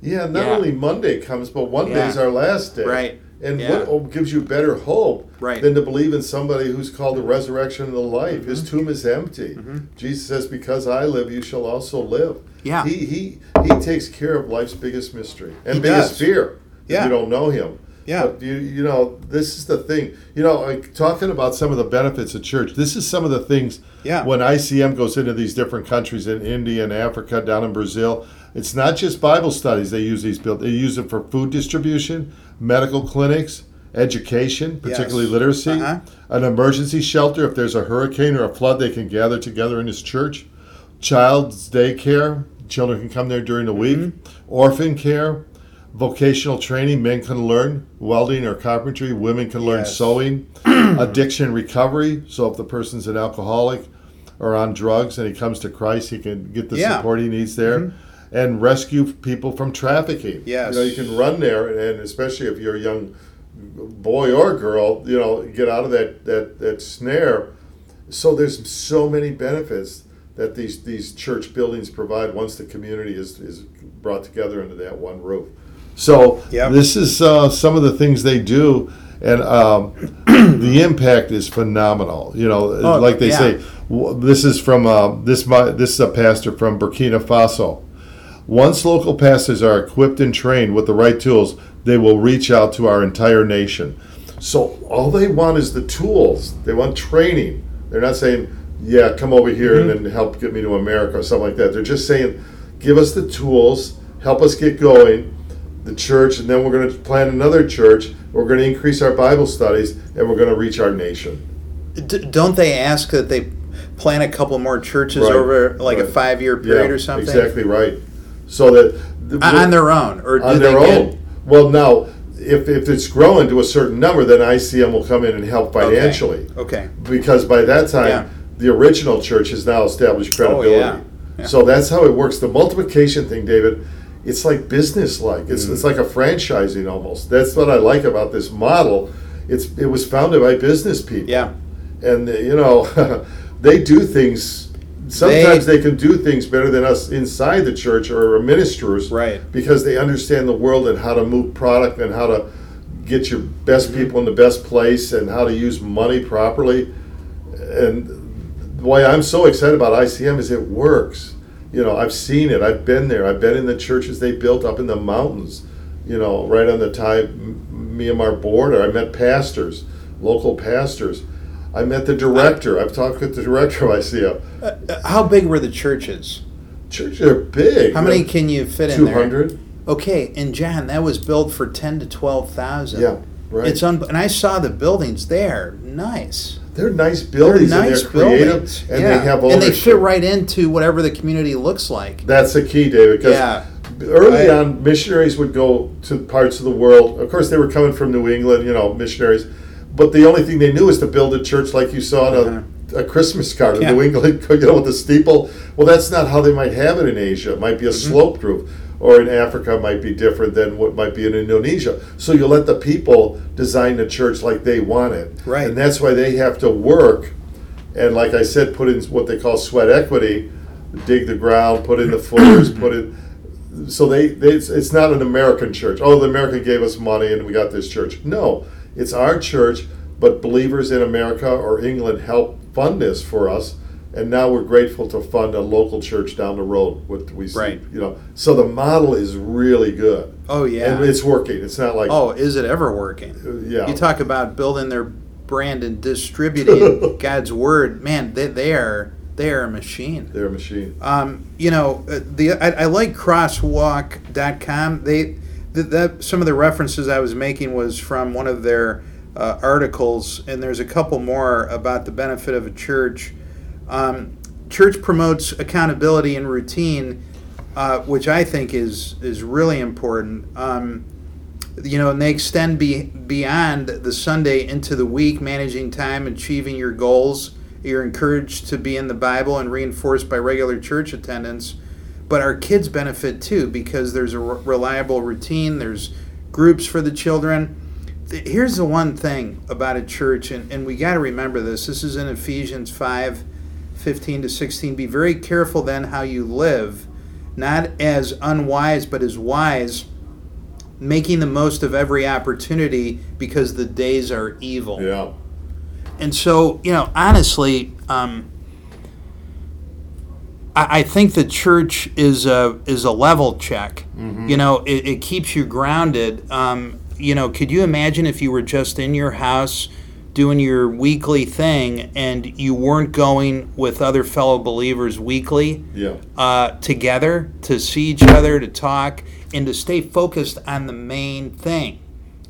Yeah, not Yeah. only Monday comes, but one Yeah. day's our last day. Right. And Yeah. what gives you better hope Right. than to believe in somebody who's called the resurrection and the life? His mm-hmm. tomb is empty. Mm-hmm. Jesus says, "Because I live, you shall also live." Yeah. He he he takes care of life's biggest mystery and He biggest does. fear. if Yeah. You don't know him. Yeah. But you you know this is the thing. You know, like talking about some of the benefits of church. This is some of the things. Yeah. When ICM goes into these different countries in India and Africa, down in Brazil, it's not just Bible studies. They use these built. They use it for food distribution, medical clinics, education, particularly Yes. literacy, Uh-huh. an emergency shelter. If there's a hurricane or a flood, they can gather together in his church. Child's daycare. Children can come there during the week. Mm-hmm. Orphan care vocational training men can learn welding or carpentry women can learn Yes. sewing addiction recovery so if the person's an alcoholic or on drugs and he comes to christ he can get the Yeah. Mm-hmm. support he needs there and rescue people from trafficking Yes. you know you can run there and especially if you're a young boy or girl you know get out of that that, that snare so there's so many benefits that these these church buildings provide once the community is is brought together under that one roof. So Yep. this is uh, some of the things they do, and um, the impact is phenomenal. You know, Oh, like they yeah. say, this is from uh, this. My, this is a pastor from Burkina Faso. Once local pastors are equipped and trained with the right tools, they will reach out to our entire nation. So all they want is the tools. They want training. They're not saying, "Yeah, come over here and mm-hmm. then help get me to America" or something like that. They're just saying, "Give us the tools, help us get going." The church, and then we're going to plant another church. We're going to increase our Bible studies, and we're going to reach our nation. D- don't they ask that they plan a couple more churches Right, over like a five year period Yeah, or something? Exactly right. So that the, On their own, or do on they their get- own. Well, now, if, if it's growing to a certain number, then ICM will come in and help financially. Okay. okay. Because by that time, Yeah. the original church has now established credibility. Oh, yeah. Yeah. So that's how it works. The multiplication thing, David, it's like business like. It's, Mm. it's like a franchising almost. That's what I like about this model. It's it was founded by business people Yeah. and you know they do things sometimes they, can do things better than us inside the church or ministers Right. because they understand the world and how to move product and how to get your best Mm-hmm. people in the best place and how to use money properly. And the why i'm so excited about icm is it works. You know i've seen it. I've been there. I've been in the churches they built up in the mountains you know right on the thai myanmar border. I met pastors local pastors i met the director i've talked with the director of icm Uh, How big were the churches? churches are big How many can you fit in there? 200 Okay, and John, that was built for ten to twelve thousand. Yeah, right. It's un- and I saw the buildings there. Nice. they're nice buildings. They're nice and they're creative buildings. and yeah. they have all and they fit right into whatever the community looks like. That's the key, David. Because Yeah. early Right. on, missionaries would go to parts of the world. Of course, they were coming from New England, you know, missionaries. But the only thing they knew is to build a church like you saw on a, a Christmas card in Uh-huh. New England, you know, with the steeple. Well, that's not how they might have it in Asia. It might be a Mm-hmm. sloped roof. Or in Africa, it might be different than what might be in Indonesia. So you let the people design the church like they want it. Right. And that's why they have to work and like I said, put in what they call sweat equity, dig the ground, put in the footers, put in. So they, they it's, it's not an American church. Oh, the American gave us money and we got this church. No, it's our church, but believers in America or England help fund this for us, and now we're grateful to fund a local church down the road. What we see, Right. you know. So the model is really good. Oh yeah. and it's working. It's not like oh, is it ever working? yeah. You talk about building their brand and distributing God's word. Man, they, they are they are a machine. they're a machine. Um, you know, uh, the I, I like crosswalk.com. They the, that some of the references I was making was from one of their uh, articles, and there's a couple more about the benefit of a church. Um, church promotes accountability and routine, uh, which I think is is really important. Um, you know, and they extend be, beyond the Sunday into the week, managing time, achieving your goals. You're encouraged to be in the Bible and reinforced by regular church attendance. But our kids benefit too because there's a re- reliable routine, there's groups for the children. Here's the one thing about a church, and, and we got to remember this. This is in Ephesians 5 15 to 16. Be very careful then how you live, not as unwise, but as wise making the most of every opportunity because the days are evil. Yeah. And so, you know, honestly, um, I, I think the church is a is a level check. You know, it, it keeps you grounded. Um, you know, could you imagine if you were just in your house doing your weekly thing and you weren't going with other fellow believers weekly Yeah. uh, together to see each other, to talk, and to stay focused on the main thing,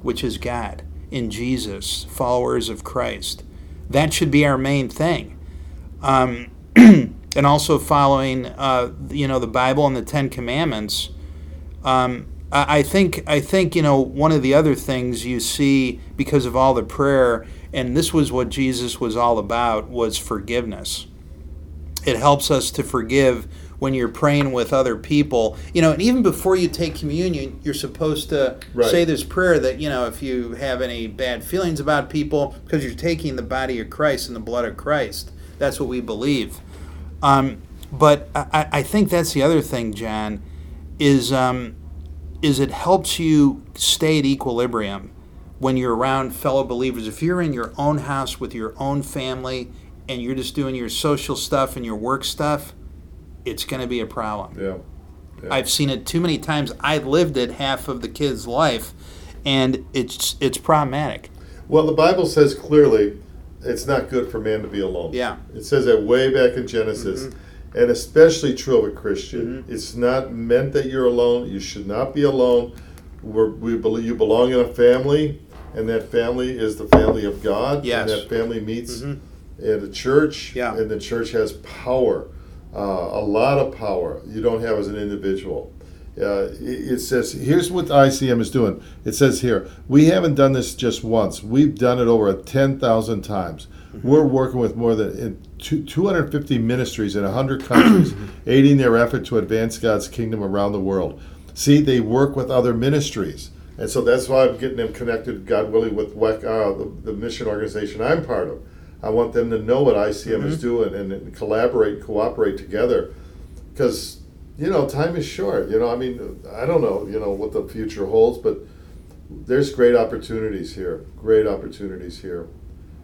which is God in Jesus, followers of Christ. That should be our main thing. Um, and also following, uh, you know, the Bible and the Ten Commandments. Um, I I think I think you know one of the other things you see because of all the prayer, and this was what Jesus was all about, was forgiveness. It helps us to forgive when you're praying with other people. You know, and even before you take communion, you're supposed to Right. say this prayer that you know if you have any bad feelings about people because you're taking the body of Christ and the blood of Christ. That's what we believe. Um, but I, I- think that's the other thing, John, is um, is it helps you stay at equilibrium when you're around fellow believers. If you're in your own house with your own family and you're just doing your social stuff and your work stuff, it's going to be a problem. Yeah. I've seen it too many times. I lived it half of the kid's life, and it's it's problematic. Well, the Bible says clearly it's not good for man to be alone. Yeah. It says that way back in Genesis. Mm-hmm. And especially true of a Christian. Mm-hmm. It's not meant that you're alone. You should not be alone. We're, we believe you belong in a family, and that family is the family of God. Yes. And that family meets mm-hmm. in a church, Yeah. and the church has power, uh, a lot of power you don't have as an individual. Uh, it, says, here's what ICM is doing. It says here, we haven't done this just once. We've done it over 10,000 times. We're working with more than 250 ministries in 100 countries, aiding their effort to advance God's kingdom around the world. See, they work with other ministries. And so that's why I'm getting them connected, God willing, with WEC, uh, the, the mission organization I'm part of. I want them to know what ICM is doing and, and collaborate, cooperate together. Because, you know, time is short. You know, I mean, I don't know, you know, what the future holds, but there's great opportunities here. Great opportunities here.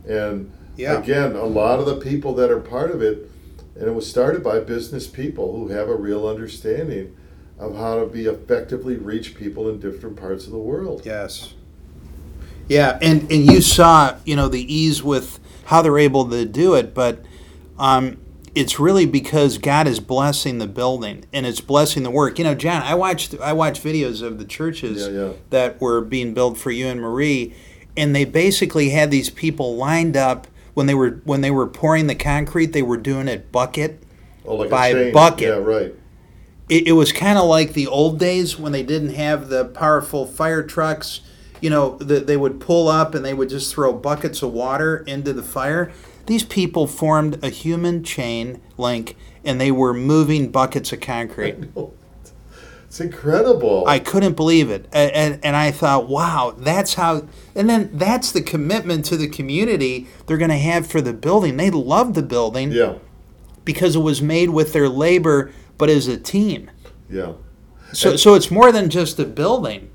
And Yeah. again, a lot of the people that are part of it, and it was started by business people who have a real understanding of how to be effectively reach people in different parts of the world. Yes. Yeah, and and you saw you know the ease with how they're able to do it, but um, it's really because God is blessing the building and it's blessing the work. You know, John, I watched I watched videos of the churches Yeah, yeah. that were being built for you and Marie, and they basically had these people lined up when they were when they were pouring the concrete. They were doing it bucket. Oh, like By bucket. Yeah, right. it, it was kind of like the old days when they didn't have the powerful fire trucks. You know, that they would pull up and they would just throw buckets of water into the fire. These people formed a human chain link and they were moving buckets of concrete. It's incredible. I couldn't believe it. And, and, and I thought, wow, that's how. And then that's the commitment to the community they're going to have for the building. They love the building yeah, because it was made with their labor, but as a team. yeah. So, so it's more than just a building.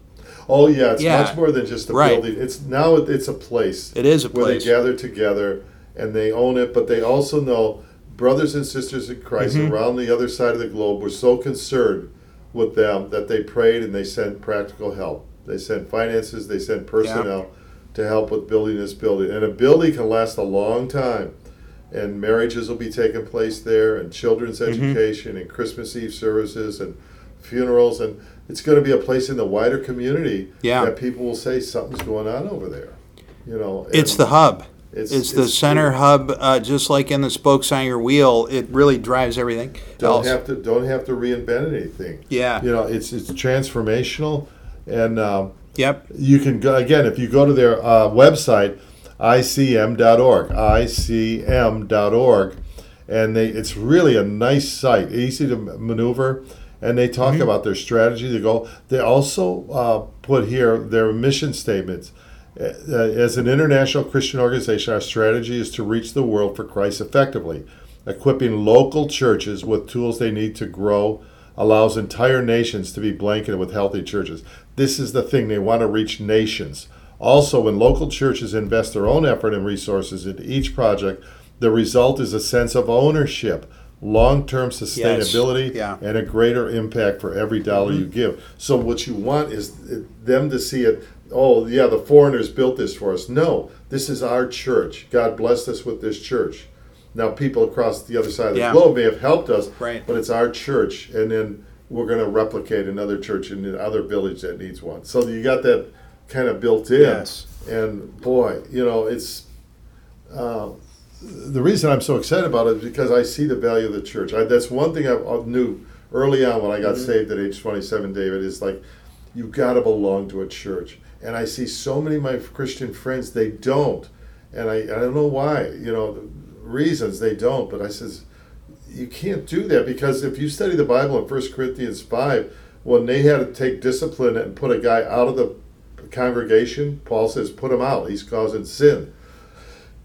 Oh yeah, it's Yeah. much more than just a Right. building. It's now it's a place. It is a place where they gather together and they own it, but they also know brothers and sisters in Christ Mm-hmm. around the other side of the globe were so concerned with them that they prayed and they sent practical help. They sent finances, they sent personnel to help with building this building. And a building can last a long time. And marriages will be taking place there, and children's Mm-hmm. education, and Christmas Eve services, and funerals, and it's going to be a place in the wider community Yeah. that people will say something's going on over there. You know, It's the hub. It's- It's, the center true. hub, uh, just like in the spokes on your wheel. It really drives everything. don't else. have to don't have to reinvent anything. Yeah. You know, it's it's transformational, and um, Yep. you can go again if you go to their uh, website icm.org icm.org and they it's really a nice site easy to maneuver and they talk about their strategy to go they also uh, put here their mission statements Uh, as an international christian organization our strategy is to reach the world for christ effectively equipping local churches with tools they need to grow allows entire nations to be blanketed with healthy churches. This is the thing, they want to reach nations. Also, when local churches invest their own effort and resources into each project, the result is a sense of ownership, long term sustainability, Yeah. and a greater impact for every dollar mm-hmm. you give. So, what you want is uh, them to see it oh, yeah, the foreigners built this for us. No, this is our church. God blessed us with this church. Now, people across the other side of the Yeah. globe may have helped us, Right. but it's our church. And then we're going to replicate another church in another village that needs one. So, you got that kind of built in. Yes. And boy, you know, it's uh, the reason I'm so excited about it is because I see the value of the church. I, that's one thing I, I knew early on when I got saved at age 27, David, is like, you got to belong to a church. And I see so many of my Christian friends, they don't. And I, I don't know why, you know, the reasons they don't. But I says, you can't do that because if you study the Bible in 1 Corinthians 5, when they had to take discipline and put a guy out of the congregation, Paul says, put him out. He's causing sin.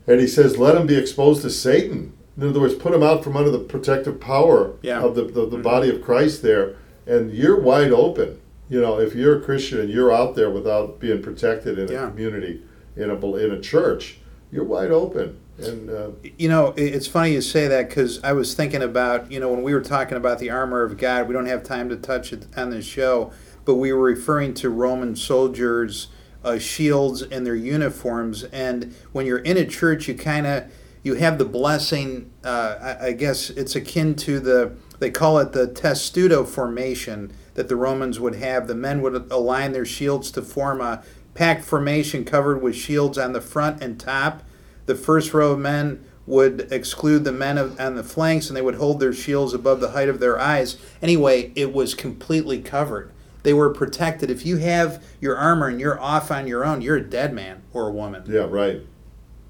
And he says, let him be exposed to Satan. In other words, put him out from under the protective power Yeah. of the, the, the mm-hmm. body of Christ there. And you're wide open. You know, if you're a Christian and you're out there without being protected in a Yeah. community, in a, in a church, you're wide open. And uh, You know, it's funny you say that because I was thinking about, you know, when we were talking about the armor of God, we don't have time to touch it on this show, but we were referring to Roman soldiers' uh, shields and their uniforms. And when you're in a church, you kind of you have the blessing. Uh, I, I guess it's akin to the they call it the testudo formation that the Romans would have. The men would align their shields to form a packed formation covered with shields on the front and top. The first row of men would exclude the men of, on the flanks and they would hold their shields above the height of their eyes. Anyway, it was completely covered. They were protected. If you have your armor and you're off on your own, you're a dead man or a woman. yeah, right.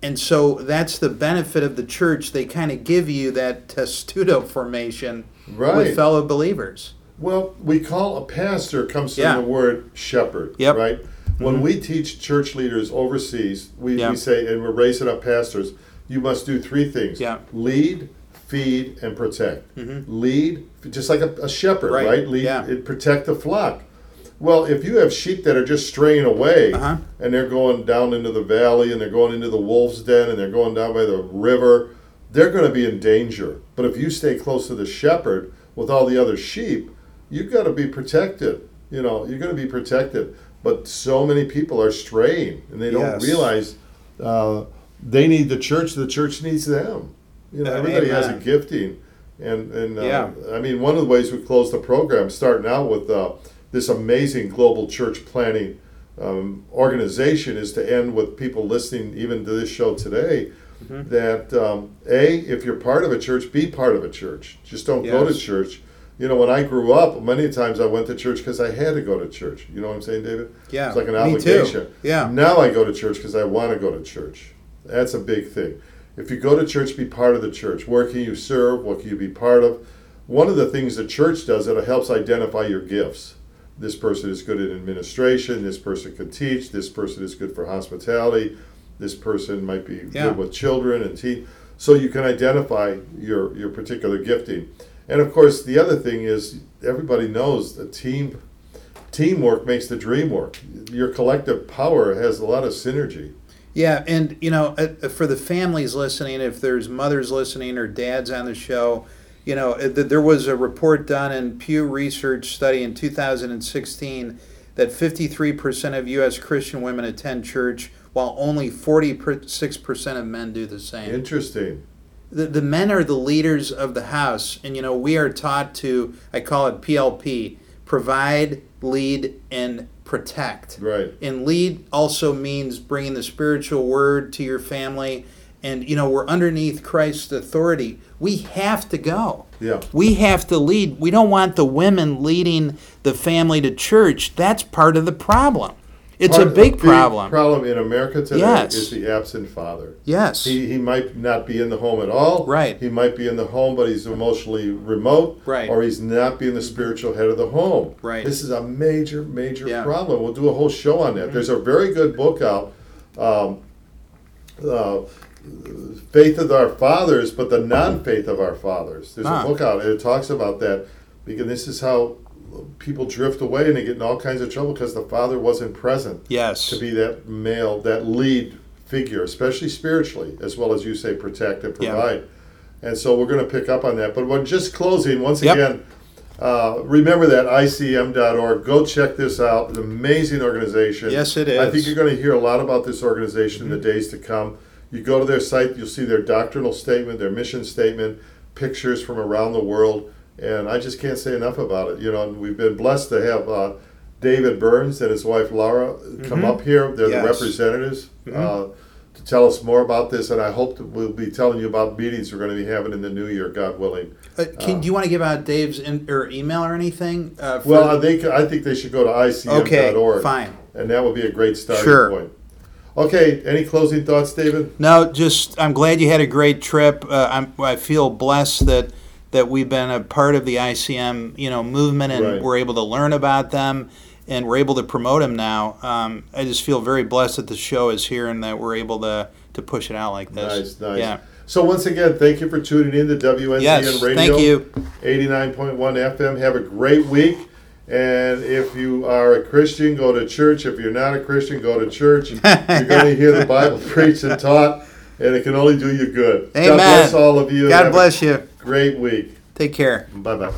And so that's the benefit of the church. They kind of give you that testudo formation Right. with fellow believers. Well, we call a pastor comes Yeah. from the word shepherd, Yep. Mm-hmm. right? When we teach church leaders overseas, we, Yeah. we say, and we're raising up pastors, you must do three things: Yeah. Mm-hmm. lead, feed, and protect. Lead, just like a, a shepherd, Right, right? Lead yeah. and protect the flock. Well, if you have sheep that are just straying away Uh-huh. and they're going down into the valley and they're going into the wolf's den and they're going down by the river, they're going to be in danger. But if you stay close to the shepherd with all the other sheep, you've got to be protected. You know, you're going to be protected. But so many people are straying and they don't Yes. realize uh, they need the church. The church needs them. You know, everybody has a gifting. And, and uh, Yeah. I mean, one of the ways we close the program, starting out with uh, this amazing global church planting um, organization, is to end with people listening even to this show today. Mm-hmm. That um, a, if you're part of a church, be part of a church. Just don't go to church. You know, when I grew up, many times I went to church because I had to go to church. You know what I'm saying, David? Yeah, it's like an me too. obligation. Yeah. Now I go to church because I want to go to church. That's a big thing. If you go to church, be part of the church. Where can you serve? What can you be part of? One of the things the church does it helps identify your gifts. This person is good at administration. This person can teach. This person is good for hospitality. This person might be Yeah. good with children and teen. So you can identify your your particular gifting. And of course, the other thing is everybody knows that team teamwork makes the dream work. Your collective power has a lot of synergy. Yeah, and you know, uh, for the families listening, if there's mothers listening or dads on the show, you know, uh, there was a report done in Pew Research study in 2016 that 53% of U.S. Christian women attend church, while only 46% of men do the same. Interesting. The, the men are the leaders of the house and you know we are taught to i call it plp provide lead and protect. Right. and lead also means bringing the spiritual word to your family and you know we're underneath christ's authority. We have to go. Yeah. we have to lead. We don't want the women leading the family to church. That's part of the problem it's Part- a big problem problem in America today Yes. is the absent father. yes He, he might not be in the home at all. Right. He might be in the home, but he's emotionally remote. Right. Or he's not being the spiritual head of the home. Right. This is a major, major Yeah. Mm-hmm. problem. We'll do a whole show on that. There's a very good book out, um, uh, Faith of Our Fathers, but the non faith of our fathers. There's Ah. a book out, and it talks about that. because this is how people drift away and they get in all kinds of trouble because the father wasn't present Yes. to be that male, that lead figure, especially spiritually, as well as you say, protect and provide. And so we're going to pick up on that. But when just closing, once Yep. again, uh, remember that ICM.org. Go check this out. An amazing organization. Yes, it is. I. Mm-hmm. think you're going to hear a lot about this organization in the days to come. You go to their site, you'll see their doctrinal statement, their mission statement, pictures from around the world, and I just can't say enough about it. You know, and we've been blessed to have uh, David Burns and his wife Laura come up here. They're Mm-hmm. Yes. Mm-hmm. the representatives. Uh, to tell us more about this, and I hope that we'll be telling you about meetings we're going to be having in the new year, God willing. Uh, can, do you want to give out Dave's in, or email or anything? Uh, for Well, I think I think they should go to ICM.org. Okay, fine. And that would be a great starting Sure. point. Okay, any closing thoughts, David? No, just I'm glad you had a great trip. Uh, I'm, I feel blessed that that we've been a part of the ICM, you know, movement, and Right. we're able to learn about them, and we're able to promote them now. Um, I just feel very blessed that the show is here and that we're able to to push it out like this. Nice, nice. Yeah. So once again, thank you for tuning in to WNCN Yes, Radio. thank you. 89.1 FM. Have a great week. And if you are a Christian, go to church. If you're not a Christian, go to church. You're going to hear the Bible preached and taught, and it can only do you good. Amen. God bless all of you. God bless you. Great week. Take care. Bye bye.